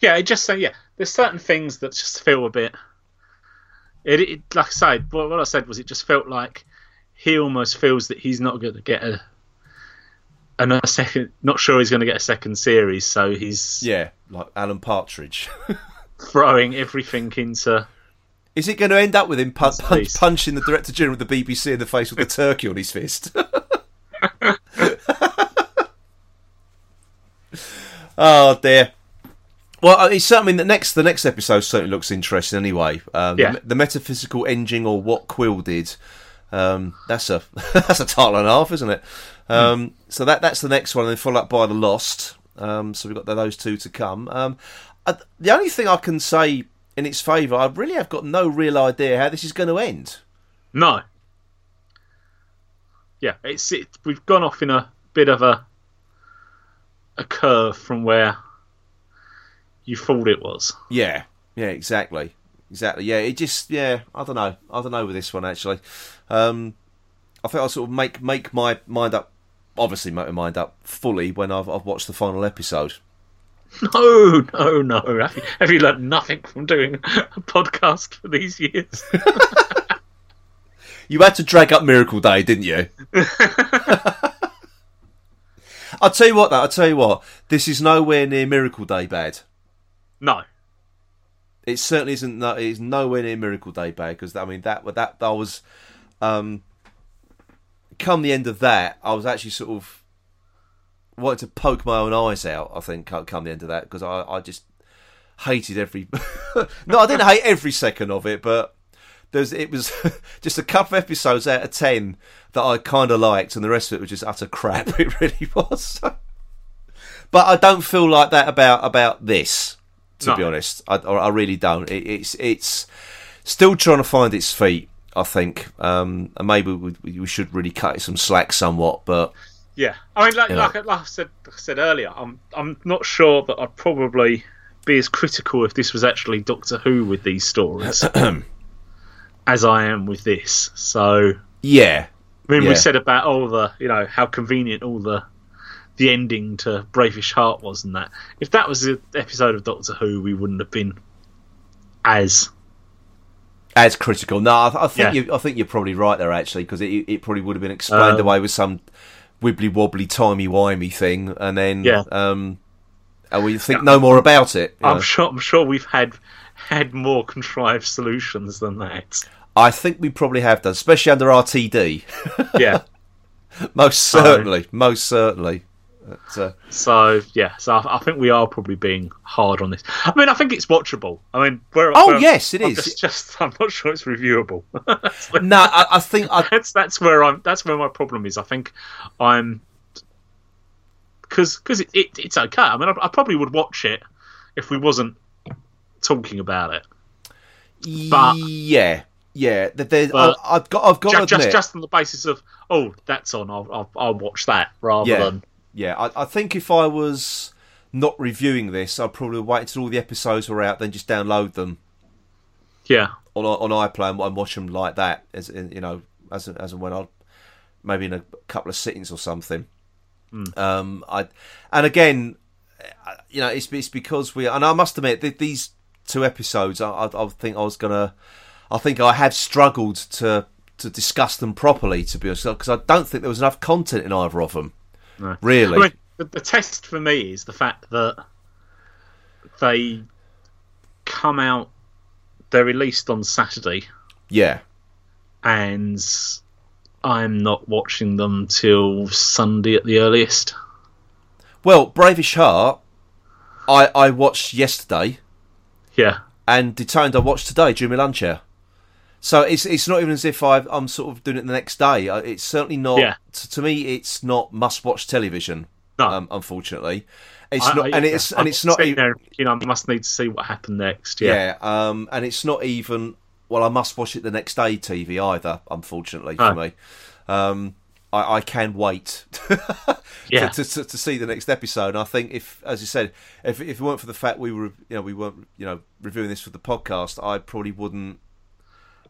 Yeah, it just so yeah. There's certain things that just feel a bit. It, it like I said, what, what I said was it just felt like he almost feels that he's not going to get a. Another second, not sure he's going to get a second series, so he's
Yeah, like Alan Partridge.
throwing everything into.
Is it going to end up with him pun-
nice.
punching the director general of the BBC in the face with a turkey on his fist? oh dear. Well, uh, it's certainly the next the next episode certainly looks interesting anyway. Um,
Yeah.
the, the Metaphysical Engine or what Quill did. Um, that's a that's a title and a half, isn't it? Um, So that that's the next one, and then followed up by the Lost. Um, so we've got those two to come. Um, uh, the only thing I can say in its favour, I really have got no real idea how this is going to end.
No. Yeah, it's it, we've gone off in a bit of a a curve from where you thought it was.
Yeah, yeah, exactly, exactly. Yeah, it just yeah, I don't know, I don't know with this one actually. Um, I think I'll sort of make make my mind up, obviously make my mind up fully when I've I've watched the final episode.
No, no, no. Have you, have you learned nothing from doing a podcast for these years?
You had to drag up Miracle Day, didn't you? I'll tell you what, though. I'll tell you what. This is nowhere near Miracle Day bad.
No.
It certainly isn't. No, it's nowhere near Miracle Day bad because I mean that that that was. Um, come the end of that, I was actually sort of wanted to poke my own eyes out. I think come the end of that because I I just hated every. no, I didn't hate every second of it, but there's it was just a couple of episodes out of ten that I kind of liked, and the rest of it was just utter crap. It really was. but I don't feel like that about about this. To
No.
be honest, I, I really don't. It, it's it's still trying to find its feet. I think, um, and maybe we, we should really cut it some slack somewhat. But
Yeah, I mean, like, like, like I said, like I said earlier, I'm I'm not sure that I'd probably be as critical if this was actually Doctor Who with these stories as I am with this. So,
yeah,
I mean,
Yeah.
we said about all the, you know, how convenient all the the ending to Brave-ish Heart was, and that. If that was an episode of Doctor Who, we wouldn't have been as
as critical. No, I, I think
Yeah.
you, I think you're probably right there actually because it, it probably would have been explained
Um,
away with some wibbly wobbly timey wimey thing, and then
Yeah.
um, and we think no more about it.
I'm
know.
sure. I'm sure we've had had more contrived solutions than that.
I think we probably have done, especially under RTD.
Yeah.
most certainly, most certainly. But, uh,
So yeah, so I, I think we are probably being hard on this. I mean, I think it's watchable. I mean, where,
Oh,
where-
yes, it
I'm
is.
Just, just, I'm not sure it's reviewable.
no, I, I think I,
that's that's where I'm. That's where my problem is. I think I'm because because it, it, it's okay. I mean, I, I probably would watch it if we wasn't talking about it. But-
yeah, yeah. There's,
But-
I, I've got, I've got
Ju-
to
just just on the basis of oh, that's on. I'll I'll, I'll watch that rather
Yeah.
than
yeah. I, I think if I was not reviewing this, I'd probably wait until all the episodes were out, then just download them
yeah.
on on iPlayer and watch them like that, as in, you know, as as and when I maybe in a couple of sittings or something. Um, I and again, uh, you know, it's it's because we and I must admit that these two episodes, I, I, I think I was gonna, I think I have struggled to to discuss them properly, to be honest, because I don't think there was enough content in either of them.
No.
Really,
I mean, the, the test for me is the fact that they come out. They're released on Saturday,
yeah,
and I'm not watching them till Sunday at the earliest.
Well, Brave-ish Heart, I I watched yesterday,
Yeah,
and Detained I watched today during my lunch hour. So it's it's not even as if i I'm sort of doing it the next day. It's certainly not.
Yeah.
To, to me, it's not must-watch television.
No.
um, unfortunately, it's
I-
not,
I-
and it's
I'm
and it's not. e-
there, you know, I must need to see what happened next. Yeah,
Yeah, um, and it's not even. Well, I must watch it the next day TV either. Unfortunately for me, um, I, I can wait
yeah,
to, to, to see the next episode. And I think if, as you said, if if it weren't for the fact we were, you know, we weren't, you know, reviewing this for the podcast, I probably wouldn't.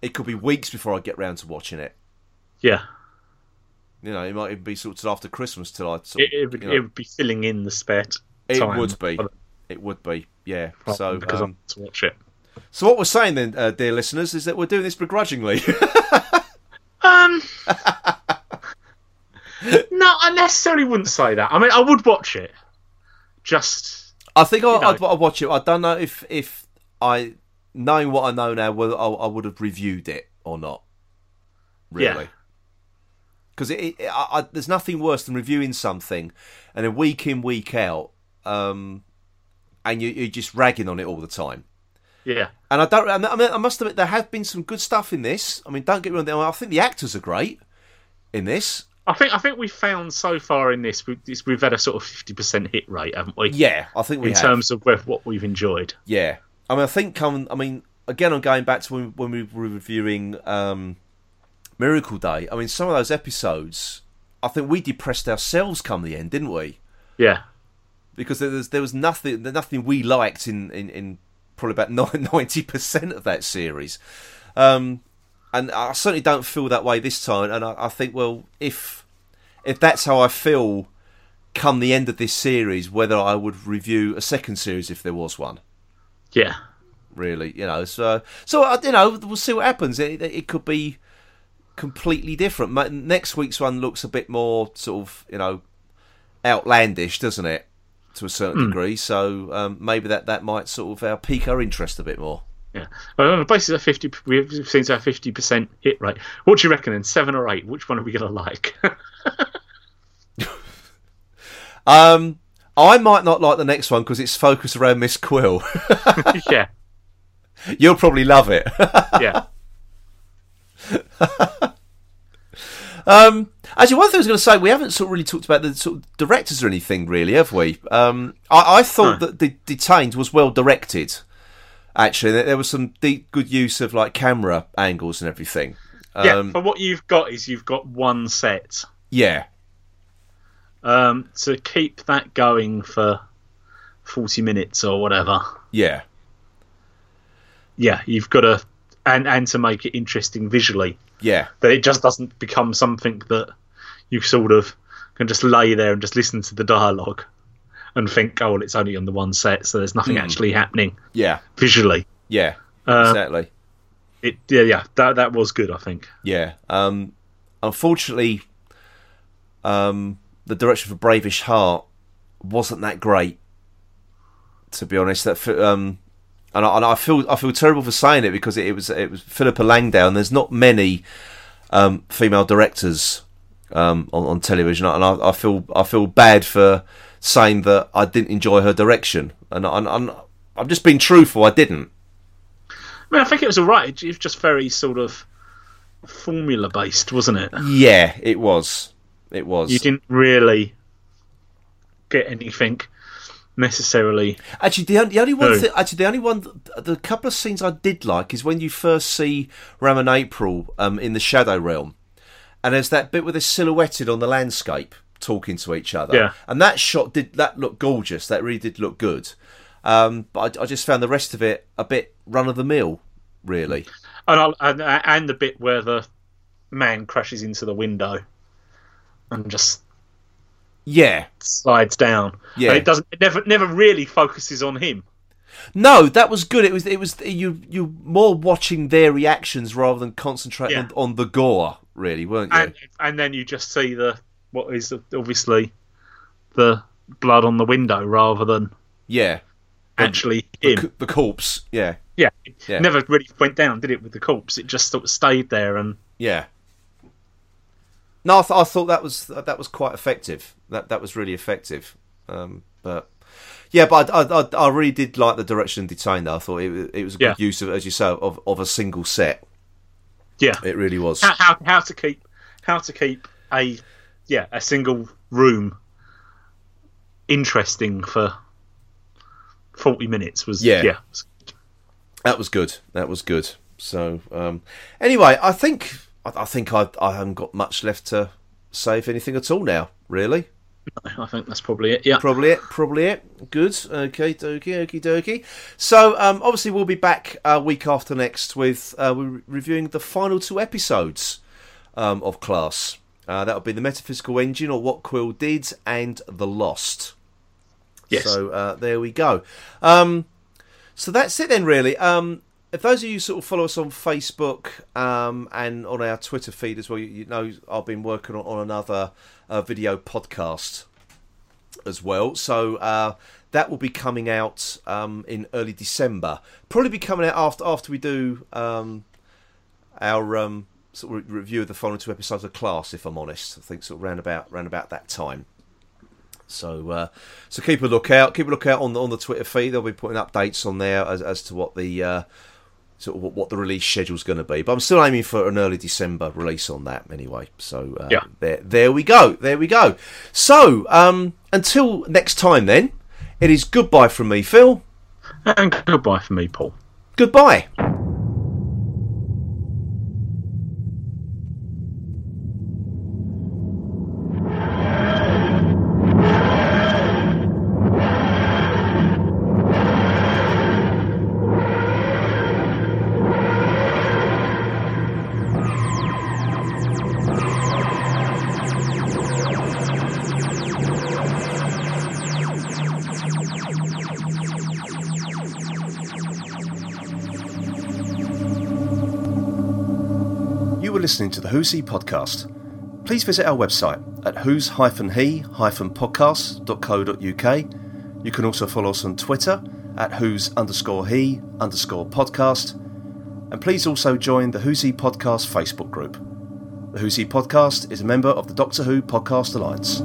It could be weeks before I get round to watching it.
yeah.
You know, it might even be sorted after Christmas till I. Sort
It, it, would,
you know,
it would be filling in the spare t-
it would be. It would be. Yeah. So,
because
um,
I'm to watch it.
so what we're saying then, uh, dear listeners, is that we're doing this begrudgingly.
Um, no, I necessarily wouldn't say that. I mean, I would watch it. Just
I think I, I'd watch it. I don't know if if I knowing what I know now whether I, I would have reviewed it or not. Really, because it, it I, I, there's nothing worse than reviewing something and then week in week out, um, and you, you're just ragging on it all the time.
yeah,
And I don't. I mean, I must admit there have been some good stuff in this. I mean, don't get me wrong. I think the actors are great in this.
I think I think we found so far in this we, we've had a sort of fifty percent hit rate, haven't we?
Yeah, I think we
in
have.
terms of what we've enjoyed.
Yeah, I mean, I think come. I mean, again, I'm going back to when, when we were reviewing um, Miracle Day. I mean, some of those episodes, I think we depressed ourselves come the end, didn't we?
Yeah,
Because there was there was nothing nothing we liked in in, in probably about ninety percent of that series. Um, and I certainly don't feel that way this time. And I, I think, well, if if that's how I feel come the end of this series, whether I would review a second series if there was one
yeah,
really you know so so uh, you know we'll see what happens it, it could be completely different next week's one looks a bit more sort of you know outlandish doesn't it to a certain degree so um, maybe that that might sort of uh, pique our interest a bit more
yeah. Well, on the basis of fifty, we've seen to have fifty percent hit rate. What do you reckon? Then seven or eight? Which one are we going to like?
um I might not like the next one because it's focused around Miss Quill.
yeah,
You'll probably love it.
yeah.
Um, actually, one thing I was going to say, we haven't sort of really talked about the sort of directors or anything, really, have we? Um, I, I thought
No.
that the Detained was well directed. Actually, there, there was some deep, good use of like camera angles and everything.
yeah,
Um,
but what you've got is you've got one set.
yeah,
Um, to keep that going for forty minutes or whatever.
yeah,
Yeah, you've got to, and and to make it interesting visually,
yeah,
that it just doesn't become something that you sort of can just lay there and just listen to the dialogue and think, oh, well, it's only on the one set, so there's nothing
Hmm.
actually happening
yeah,
visually.
yeah,
Um,
exactly.
It, yeah, yeah, that that was good, I think.
Yeah. Um, unfortunately, um, the direction for Brave-ish Heart wasn't that great. To be honest, that um, and I, and I feel I feel terrible for saying it because it, it was it was Philippa Langdale, and there's not many um, female directors um, on, on television, and I, I feel I feel bad for saying that I didn't enjoy her direction, and, I- and I'm just being truthful. I didn't.
I mean, I think it was all right. It was just very sort of formula based, wasn't it?
Yeah, it was. It was.
You didn't really get anything necessarily.
Actually, the only, the only one,
No.
thi- actually, the only one, the couple of scenes I did like is when you first see Ram and April um, in the Shadow Realm, and there's that bit where they're silhouetted on the landscape talking to each other.
Yeah.
and that shot did that look gorgeous. That really did look good. Um, but I, I just found the rest of it a bit run of the mill, really.
And, I'll, and and the bit where the man crashes into the window and just
Yeah,
slides down.
Yeah.
And it doesn't. It never never really focuses on him.
no, that was good. It was it was you you more watching their reactions rather than concentrating
Yeah.
on, on the gore, really, weren't you?
and and then you just see the what is obviously the blood on the window rather than
yeah,
actually him.
C- the corpse. Yeah.
yeah, it
Yeah.
never really went down, did it, with the corpse? It just sort of stayed there, and
Yeah. No, I, th- I thought that was that was quite effective. That that was really effective. Um, but yeah, but I, I, I really did like the direction and detain. Though I thought it, it was a good
Yeah.
use of, as you say, of, of a single set.
Yeah,
It really was.
how, how how to keep how to keep a yeah a single room interesting for forty minutes was
Yeah.
yeah
That was good. That was good. So um, anyway, I think I, I think I I haven't got much left to say if anything at all now. Really.
I think that's probably it. Yeah,
Probably it. Probably it. Good. Okay. Dokie. Okie dokie. So, um, obviously, we'll be back uh, week after next with uh, we're reviewing the final two episodes um, of Class. Uh, that'll be the Metaphysical Engine, or What Quill Did, and The Lost.
Yes.
So uh, there we go. Um, so that's it then, really. Um, if those of you sort of follow us on Facebook um, and on our Twitter feed as well, you, you know I've been working on, on another uh, video podcast as well. So uh, that will be coming out um, in early December. Probably be coming out after after we do um, our um, sort of review of the final two episodes of Class. If I'm honest, I think sort of round about round about that time. So, uh, so keep a lookout. Keep a lookout on the on the Twitter feed. They'll be putting updates on there as, as to what the uh, sort of what, the release schedule's going to be. But I'm still aiming for an early December release on that anyway. So uh,
Yeah.
there there we go. There we go. So um, until next time, then it is goodbye from me, Phil.
and goodbye from me, Paul.
Goodbye. He podcast. Please visit our website at who's-he-podcast.co.uk. You can also follow us on Twitter at who's underscore he underscore podcast. And please also join the Who's He podcast Facebook group. The Who's He podcast is a member of the Doctor Who Podcast Alliance.